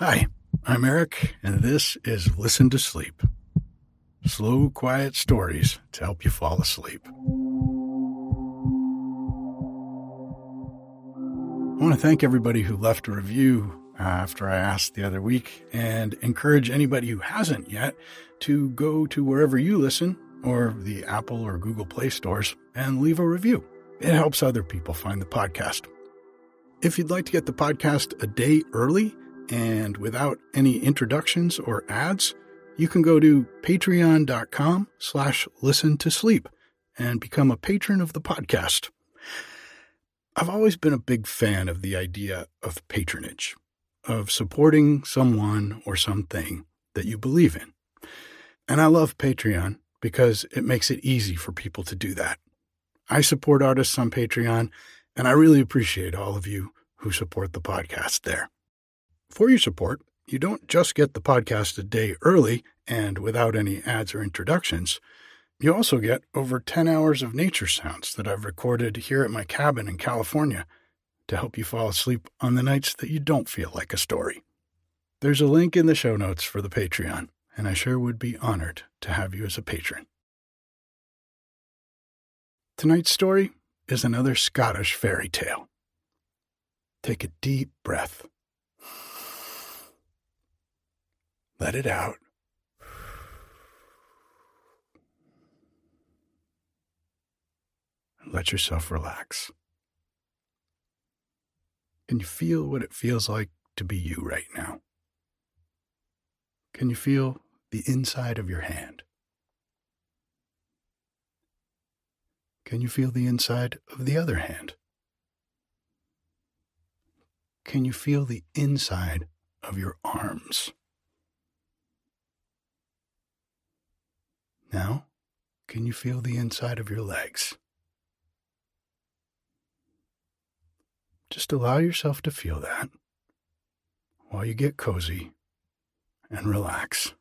Hi, I'm Eric, and this is Listen to Sleep. Slow, quiet stories to help you fall asleep. I want to thank everybody who left a review uh, after I asked the other week and encourage anybody who hasn't yet to go to wherever you listen or the Apple or Google Play stores and leave a review. It helps other people find the podcast. If you'd like to get the podcast a day early and without any introductions or ads, you can go to patreon.com slash listen to sleep and become a patron of the podcast. I've always been a big fan of the idea of patronage, of supporting someone or something that you believe in. And I love Patreon because it makes it easy for people to do that. I support artists on Patreon, and I really appreciate all of you who support the podcast there. For your support, you don't just get the podcast a day early and without any ads or introductions. You also get over 10 hours of nature sounds that I've recorded here at my cabin in California to help you fall asleep on the nights that you don't feel like a story. There's a link in the show notes for the Patreon, and I sure would be honored to have you as a patron. Tonight's story is another Scottish fairy tale. Take a deep breath. Let it out. And let yourself relax. Can you feel what it feels like to be you right now? Can you feel the inside of your hand? Can you feel the inside of the other hand? Can you feel the inside of your arms? Now, can you feel the inside of your legs? Just allow yourself to feel that while you get cozy and relax.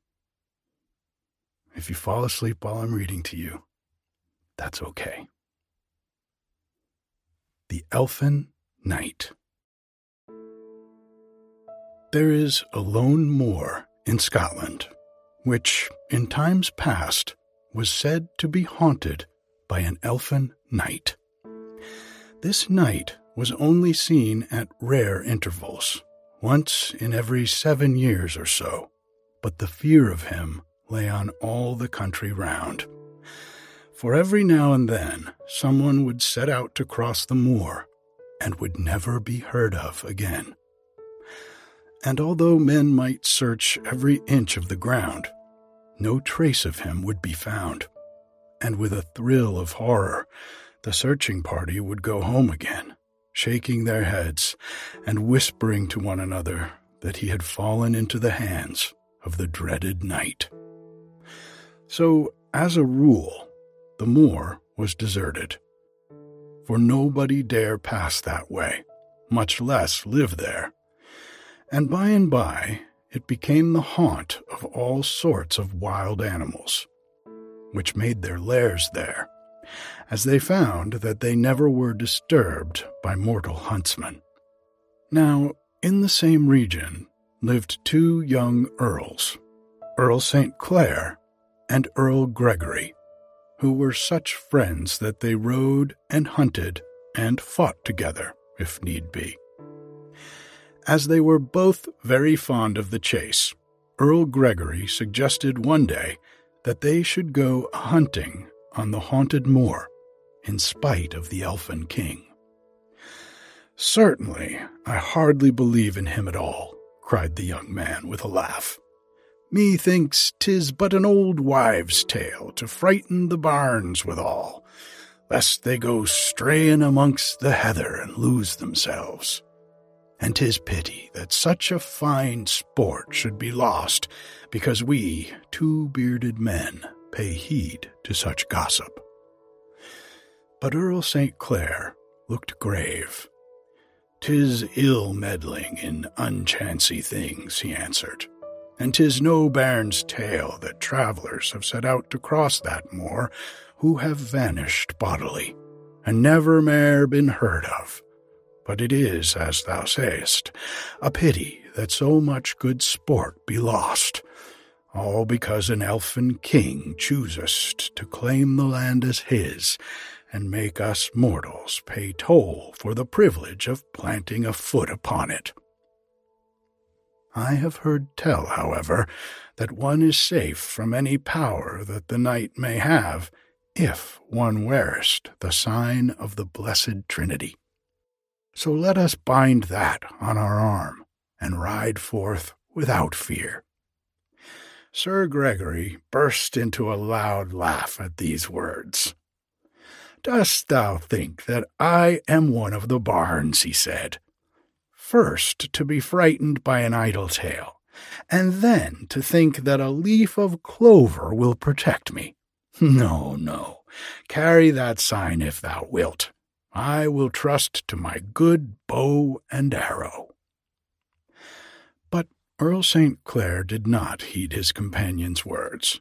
If you fall asleep while I'm reading to you, that's okay. The Elfin Knight. There is a lone moor in Scotland, which, in times past, was said to be haunted by an elfin knight. This knight was only seen at rare intervals, once in every seven years or so, but the fear of him lay on all the country round for every now and then someone would set out to cross the moor and would never be heard of again. And although men might search every inch of the ground, no trace of him would be found. And with a thrill of horror, the searching party would go home again, shaking their heads and whispering to one another that he had fallen into the hands of the dreaded knight. So, as a rule, the moor was deserted. For nobody dare pass that way, much less live there. And by and by, it became the haunt of all sorts of wild animals, which made their lairs there, as they found that they never were disturbed by mortal huntsmen. Now, in the same region lived two young earls, Earl St. Clair and Earl Gregory who were such friends that they rode and hunted and fought together, if need be. As they were both very fond of the chase, Earl Gregory suggested one day that they should go hunting on the haunted moor, in spite of the elfin king. Certainly, I hardly believe in him at all, cried the young man with a laugh. Methinks 'tis but an old wives' tale to frighten the bairns withal, lest they go straying amongst the heather and lose themselves. And 'tis pity that such a fine sport should be lost, because we, two bearded men, pay heed to such gossip. But Earl St. Clair looked grave. "'Tis ill meddling in unchancy things,' he answered and 'tis no bairn's tale that travellers have set out to cross that moor who have vanished bodily, and never mair been heard of. But it is, as thou sayest, a pity that so much good sport be lost, all because an elfin king choosest to claim the land as his and make us mortals pay toll for the privilege of planting a foot upon it. I have heard tell, however, that one is safe from any power that the knight may have if one wearest the sign of the Blessed Trinity. So let us bind that on our arm and ride forth without fear. Sir Gregory burst into a loud laugh at these words. Dost thou think that I am one of the bairns? he said. First, to be frightened by an idle tale, and then to think that a leaf of clover will protect me. No, no, carry that sign if thou wilt. I will trust to my good bow and arrow. But Earl St. Clair did not heed his companion's words,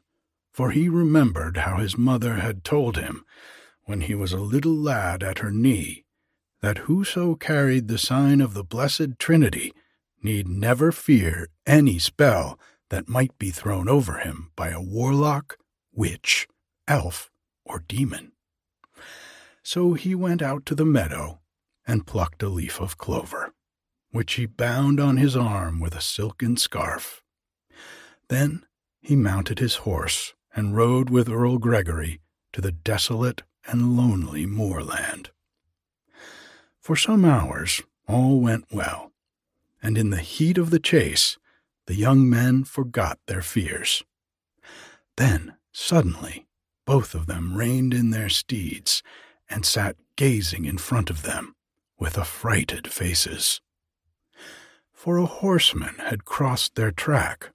for he remembered how his mother had told him, when he was a little lad at her knee, that whoso carried the sign of the Blessed Trinity need never fear any spell that might be thrown over him by a warlock, witch, elf, or demon. So he went out to the meadow and plucked a leaf of clover, which he bound on his arm with a silken scarf. Then he mounted his horse and rode with Earl Gregory to the desolate and lonely moorland. For some hours all went well, and in the heat of the chase the young men forgot their fears. Then, suddenly, both of them reined in their steeds and sat gazing in front of them with affrighted faces. For a horseman had crossed their track,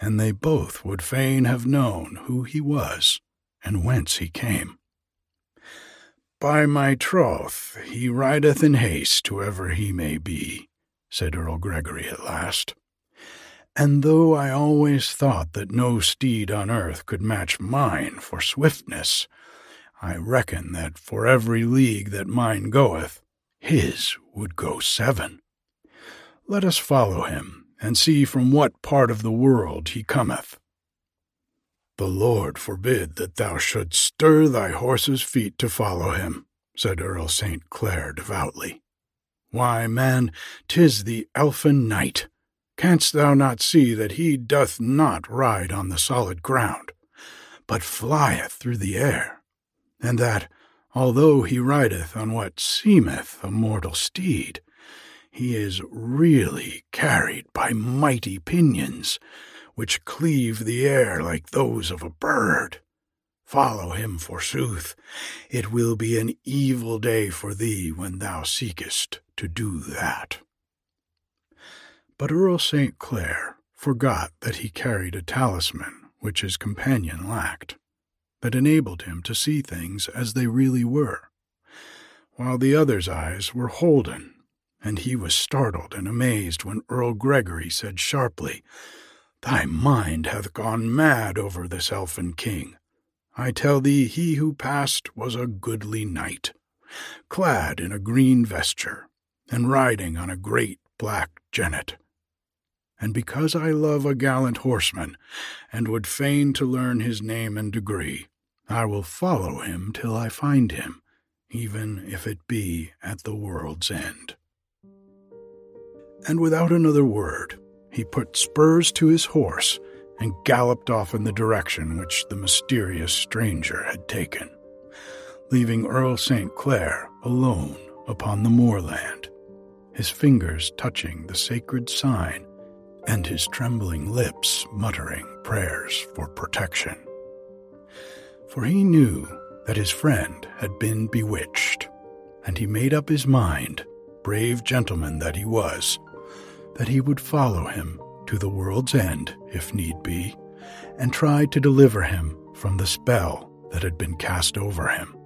and they both would fain have known who he was and whence he came. By my troth, he rideth in haste, whoever he may be, said Earl Gregory at last. And though I always thought that no steed on earth could match mine for swiftness, I reckon that for every league that mine goeth, his would go seven. Let us follow him, and see from what part of the world he cometh. The Lord forbid that thou shouldst stir thy horse's feet to follow him, said Earl St. Clair devoutly. Why, man, tis the elfin knight. Canst thou not see that he doth not ride on the solid ground, but flieth through the air, and that, although he rideth on what seemeth a mortal steed, he is really carried by mighty pinions, which cleave the air like those of a bird. Follow him, forsooth. It will be an evil day for thee when thou seekest to do that. But Earl St. Clair forgot that he carried a talisman which his companion lacked, that enabled him to see things as they really were, while the other's eyes were holden, and he was startled and amazed when Earl Gregory said sharply, Thy mind hath gone mad over this elfin king. I tell thee, he who passed was a goodly knight, clad in a green vesture, and riding on a great black jennet. And because I love a gallant horseman, and would fain to learn his name and degree, I will follow him till I find him, even if it be at the world's end. And without another word, he put spurs to his horse and galloped off in the direction which the mysterious stranger had taken, leaving Earl St. Clair alone upon the moorland, his fingers touching the sacred sign and his trembling lips muttering prayers for protection. For he knew that his friend had been bewitched, and he made up his mind, brave gentleman that he was, that he would follow him to the world's end, if need be, and try to deliver him from the spell that had been cast over him.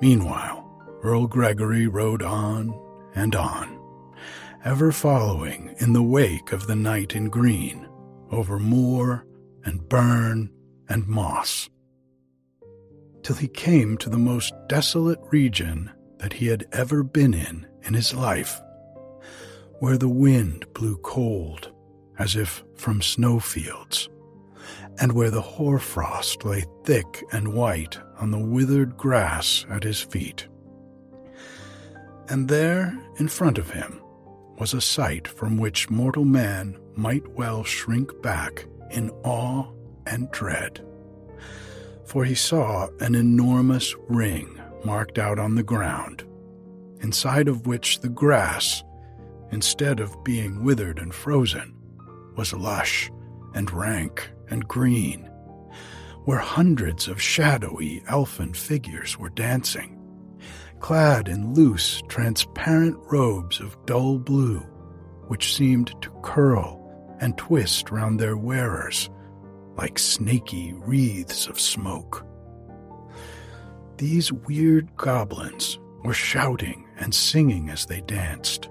Meanwhile, Earl Gregory rode on and on, ever following in the wake of the knight in green, over moor and burn and moss, till he came to the most desolate region that he had ever been in in his life where the wind blew cold, as if from snowfields, and where the hoarfrost lay thick and white on the withered grass at his feet. And there, in front of him, was a sight from which mortal man might well shrink back in awe and dread. For he saw an enormous ring marked out on the ground, inside of which the grass, instead of being withered and frozen, was lush and rank and green, where hundreds of shadowy elfin figures were dancing, clad in loose, transparent robes of dull blue, which seemed to curl and twist round their wearers like snaky wreaths of smoke. These weird goblins were shouting and singing as they danced,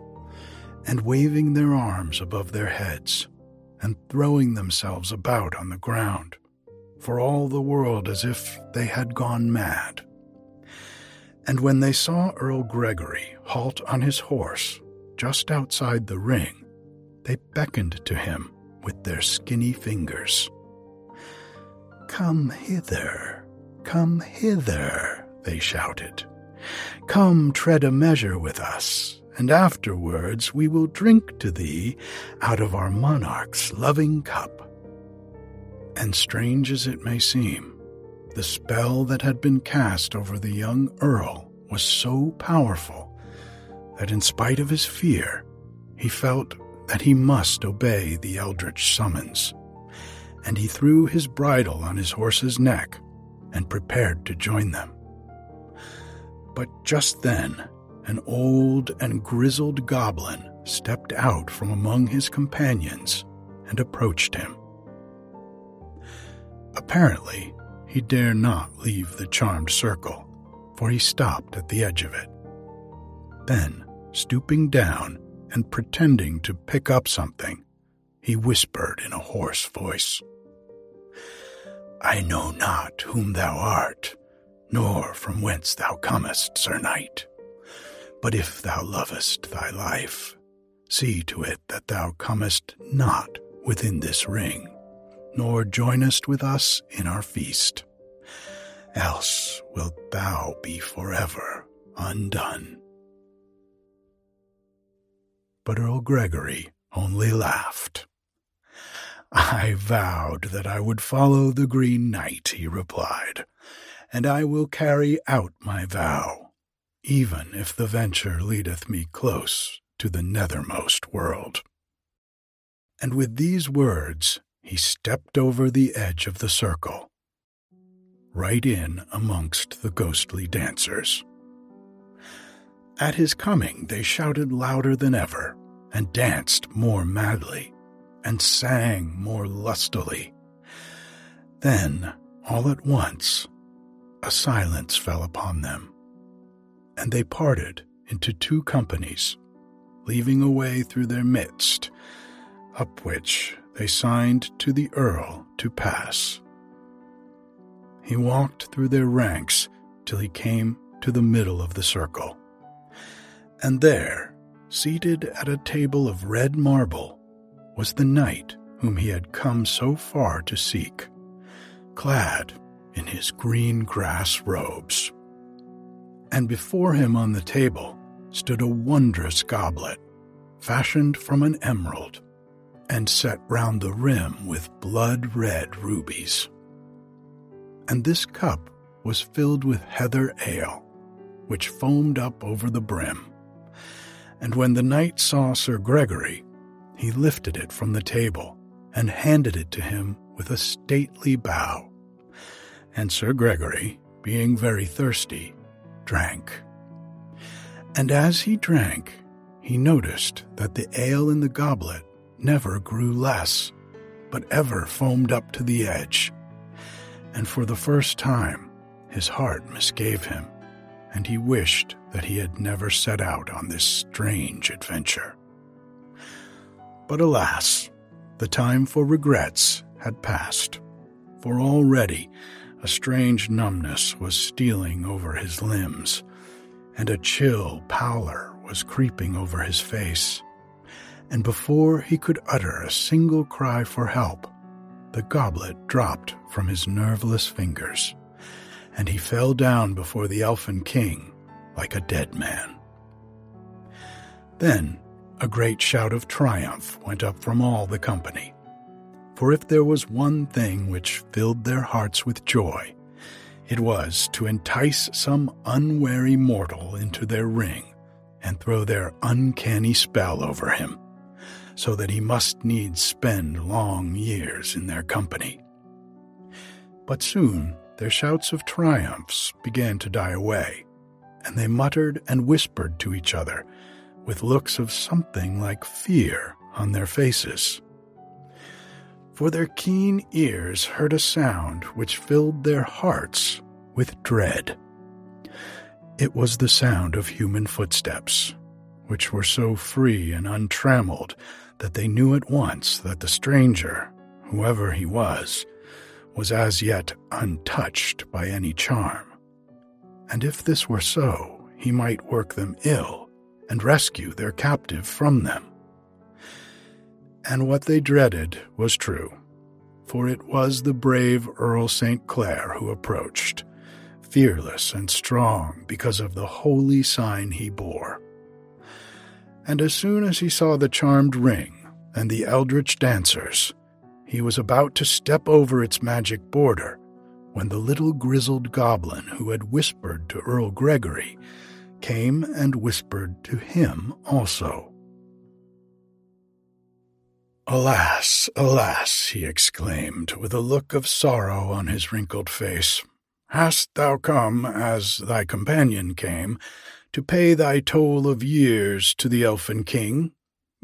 and waving their arms above their heads, and throwing themselves about on the ground, for all the world as if they had gone mad. And when they saw Earl Gregory halt on his horse just outside the ring, they beckoned to him with their skinny fingers. Come hither, come hither, they shouted. Come tread a measure with us, and afterwards we will drink to thee out of our monarch's loving cup. And strange as it may seem, the spell that had been cast over the young earl was so powerful that in spite of his fear, he felt that he must obey the eldritch summons, and he threw his bridle on his horse's neck and prepared to join them. But just then, an old and grizzled goblin stepped out from among his companions and approached him. Apparently, he dare not leave the charmed circle, for he stopped at the edge of it. Then, stooping down and pretending to pick up something, he whispered in a hoarse voice, I know not whom thou art, nor from whence thou comest, Sir Knight. But if thou lovest thy life, see to it that thou comest not within this ring, nor joinest with us in our feast. Else wilt thou be forever undone. But Earl Gregory only laughed. I vowed that I would follow the Green Knight, he replied, and I will carry out my vow, even if the venture leadeth me close to the nethermost world. And with these words, he stepped over the edge of the circle, right in amongst the ghostly dancers. At his coming, they shouted louder than ever and danced more madly and sang more lustily. Then, all at once, a silence fell upon them, and they parted into two companies, leaving a way through their midst, up which they signed to the Earl to pass. He walked through their ranks till he came to the middle of the circle, and there, seated at a table of red marble, was the knight whom he had come so far to seek, clad in his green grass robes. And before him on the table stood a wondrous goblet, fashioned from an emerald, and set round the rim with blood red rubies. And this cup was filled with heather ale, which foamed up over the brim. And when the knight saw Sir Gregory, he lifted it from the table and handed it to him with a stately bow. And Sir Gregory, being very thirsty, drank. And as he drank, he noticed that the ale in the goblet never grew less, but ever foamed up to the edge. And for the first time, his heart misgave him, and he wished that he had never set out on this strange adventure. But alas, the time for regrets had passed, for already a strange numbness was stealing over his limbs, and a chill pallor was creeping over his face, and before he could utter a single cry for help, the goblet dropped from his nerveless fingers, and he fell down before the elfin king like a dead man. Then a great shout of triumph went up from all the company. For if there was one thing which filled their hearts with joy, it was to entice some unwary mortal into their ring and throw their uncanny spell over him, so that he must needs spend long years in their company. But soon their shouts of triumphs began to die away, and they muttered and whispered to each other with looks of something like fear on their faces. For their keen ears heard a sound which filled their hearts with dread. It was the sound of human footsteps, which were so free and untrammeled that they knew at once that the stranger, whoever he was, was as yet untouched by any charm. And if this were so, he might work them ill and rescue their captive from them. And what they dreaded was true, for it was the brave Earl St. Clair who approached, fearless and strong because of the holy sign he bore. And as soon as he saw the charmed ring and the eldritch dancers, he was about to step over its magic border when the little grizzled goblin who had whispered to Earl Gregory came and whispered to him also. Alas, alas, he exclaimed, with a look of sorrow on his wrinkled face. Hast thou come, as thy companion came, to pay thy toll of years to the elfin king?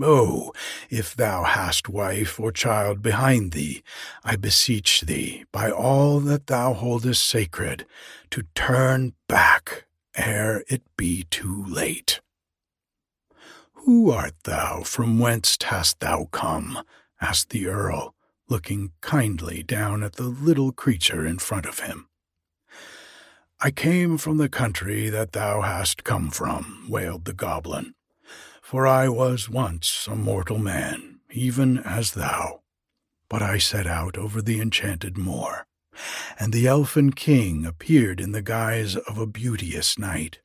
Oh, if thou hast wife or child behind thee, I beseech thee, by all that thou holdest sacred, to turn back ere it be too late. Who art thou? From whence hast thou come? asked the Earl, looking kindly down at the little creature in front of him. I came from the country that thou hast come from, wailed the goblin, for I was once a mortal man, even as thou. But I set out over the enchanted moor and the elfin king appeared in the guise of a beauteous knight.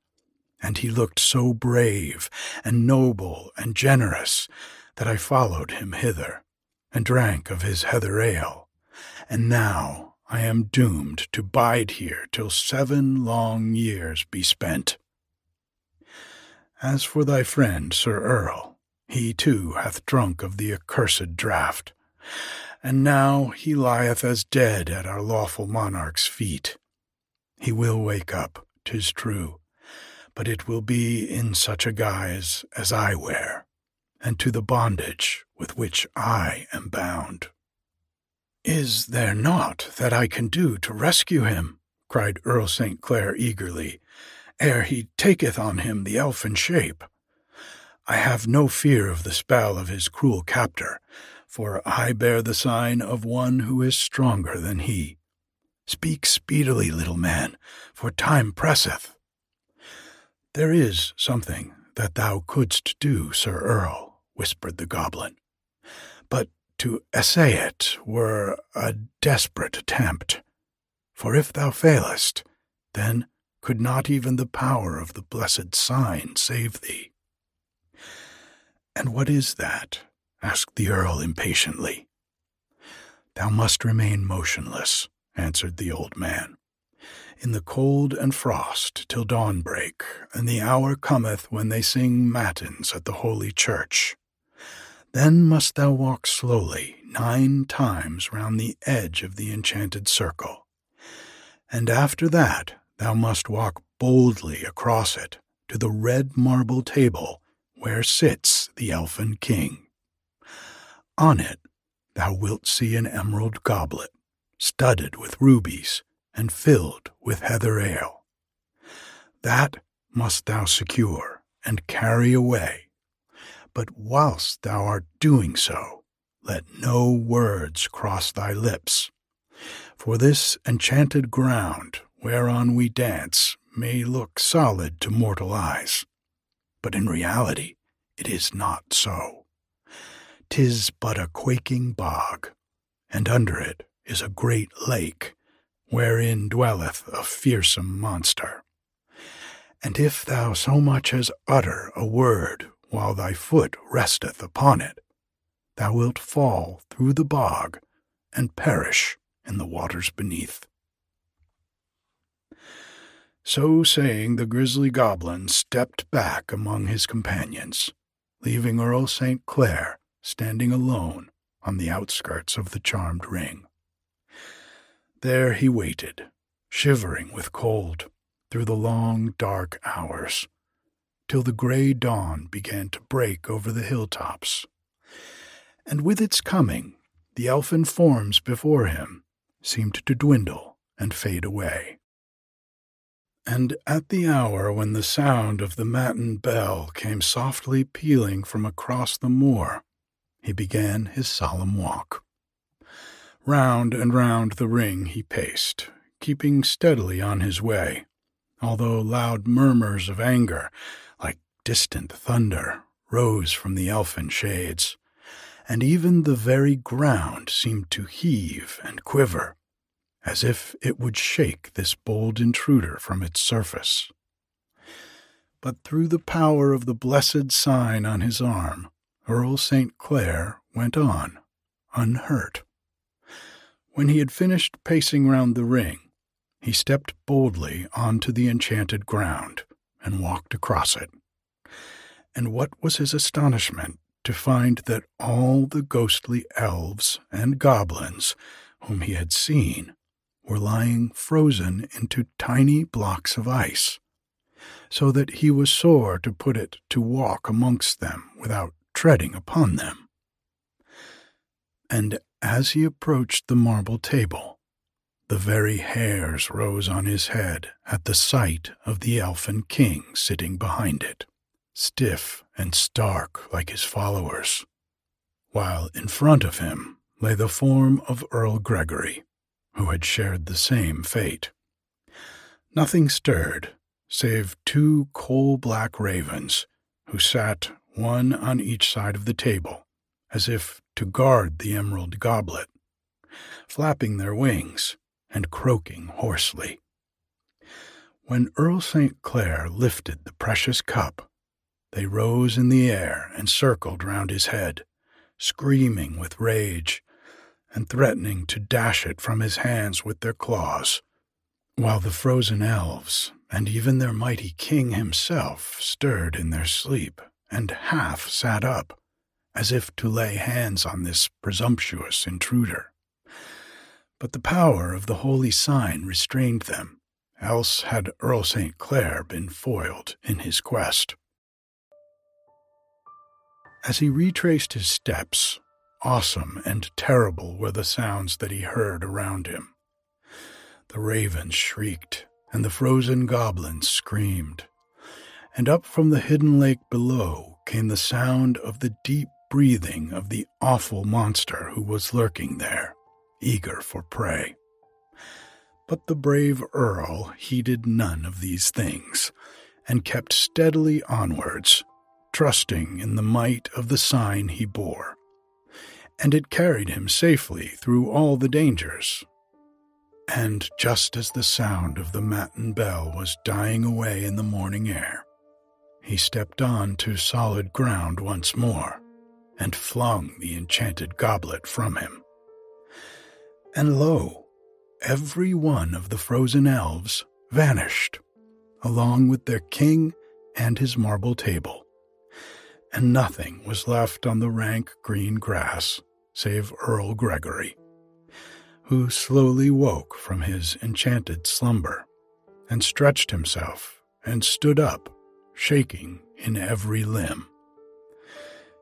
And he looked so brave and noble and generous that I followed him hither, and drank of his heather ale. And now I am doomed to bide here till seven long years be spent. As for thy friend Sir Earl, he too hath drunk of the accursed draught, and now he lieth as dead at our lawful monarch's feet. He will wake up, 'tis true, but it will be in such a guise as I wear, and to the bondage with which I am bound. Is there naught that I can do to rescue him? cried Earl St. Clair eagerly, ere he taketh on him the elfin shape. I have no fear of the spell of his cruel captor, for I bear the sign of one who is stronger than he. Speak speedily, little man, for time presseth. There is something that thou couldst do, Sir Earl, whispered the goblin, but to essay it were a desperate attempt. For if thou failest, then could not even the power of the blessed sign save thee. And what is that? Asked the Earl impatiently. Thou must remain motionless, answered the old man, in the cold and frost till dawn break, and the hour cometh when they sing matins at the holy church. Then must thou walk slowly nine times round the edge of the enchanted circle, and after that thou must walk boldly across it to the red marble table where sits the elfin king. On it thou wilt see an emerald goblet, studded with rubies and filled with heather ale. That must thou secure and carry away. But whilst thou art doing so, let no words cross thy lips. For this enchanted ground whereon we dance may look solid to mortal eyes, but in reality it is not so 'tis but a quaking bog, and under it is a great lake, wherein dwelleth a fearsome monster. And if thou so much as utter a word while thy foot resteth upon it, thou wilt fall through the bog and perish in the waters beneath. So saying, the grisly goblin stepped back among his companions, leaving Earl St. Clair standing alone on the outskirts of the charmed ring. There he waited, shivering with cold, through the long, dark hours, till the gray dawn began to break over the hilltops. And with its coming, the elfin forms before him seemed to dwindle and fade away. And at the hour when the sound of the matin bell came softly pealing from across the moor, he began his solemn walk. Round and round the ring he paced, keeping steadily on his way, although loud murmurs of anger, like distant thunder, rose from the elfin shades, and even the very ground seemed to heave and quiver, as if it would shake this bold intruder from its surface. But through the power of the blessed sign on his arm, Earl St. Clair went on, unhurt. When he had finished pacing round the ring, he stepped boldly onto the enchanted ground and walked across it. And what was his astonishment to find that all the ghostly elves and goblins whom he had seen were lying frozen into tiny blocks of ice, so that he was sore to put it to walk amongst them without treading upon them. And as he approached the marble table, the very hairs rose on his head at the sight of the elfin king sitting behind it, stiff and stark like his followers, while in front of him lay the form of Earl Gregory, who had shared the same fate. Nothing stirred save two coal black ravens who sat one on each side of the table, as if to guard the emerald goblet, flapping their wings and croaking hoarsely. When Earl St. Clair lifted the precious cup, they rose in the air and circled round his head, screaming with rage and threatening to dash it from his hands with their claws, while the frozen elves and even their mighty king himself stirred in their sleep and half sat up, as if to lay hands on this presumptuous intruder. But the power of the holy sign restrained them, else had Earl St. Clair been foiled in his quest. As he retraced his steps, awesome and terrible were the sounds that he heard around him. The ravens shrieked, and the frozen goblins screamed and up from the hidden lake below came the sound of the deep breathing of the awful monster who was lurking there, eager for prey. But the brave Earl heeded none of these things, and kept steadily onwards, trusting in the might of the sign he bore. And it carried him safely through all the dangers. And just as the sound of the matin bell was dying away in the morning air, he stepped on to solid ground once more and flung the enchanted goblet from him. And lo, every one of the frozen elves vanished, along with their king and his marble table, and nothing was left on the rank green grass save Earl Gregory, who slowly woke from his enchanted slumber and stretched himself and stood up shaking in every limb.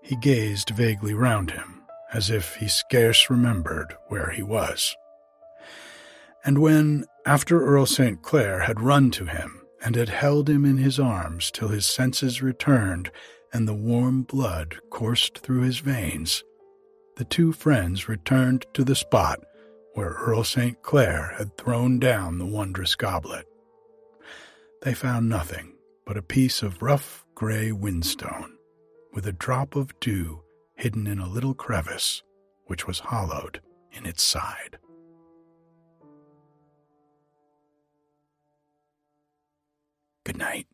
He gazed vaguely round him, as if he scarce remembered where he was. And when, after Earl St. Clair had run to him and had held him in his arms till his senses returned and the warm blood coursed through his veins, the two friends returned to the spot where Earl St. Clair had thrown down the wondrous goblet. They found nothing but a piece of rough gray whinstone, with a drop of dew hidden in a little crevice which was hollowed in its side. Good night.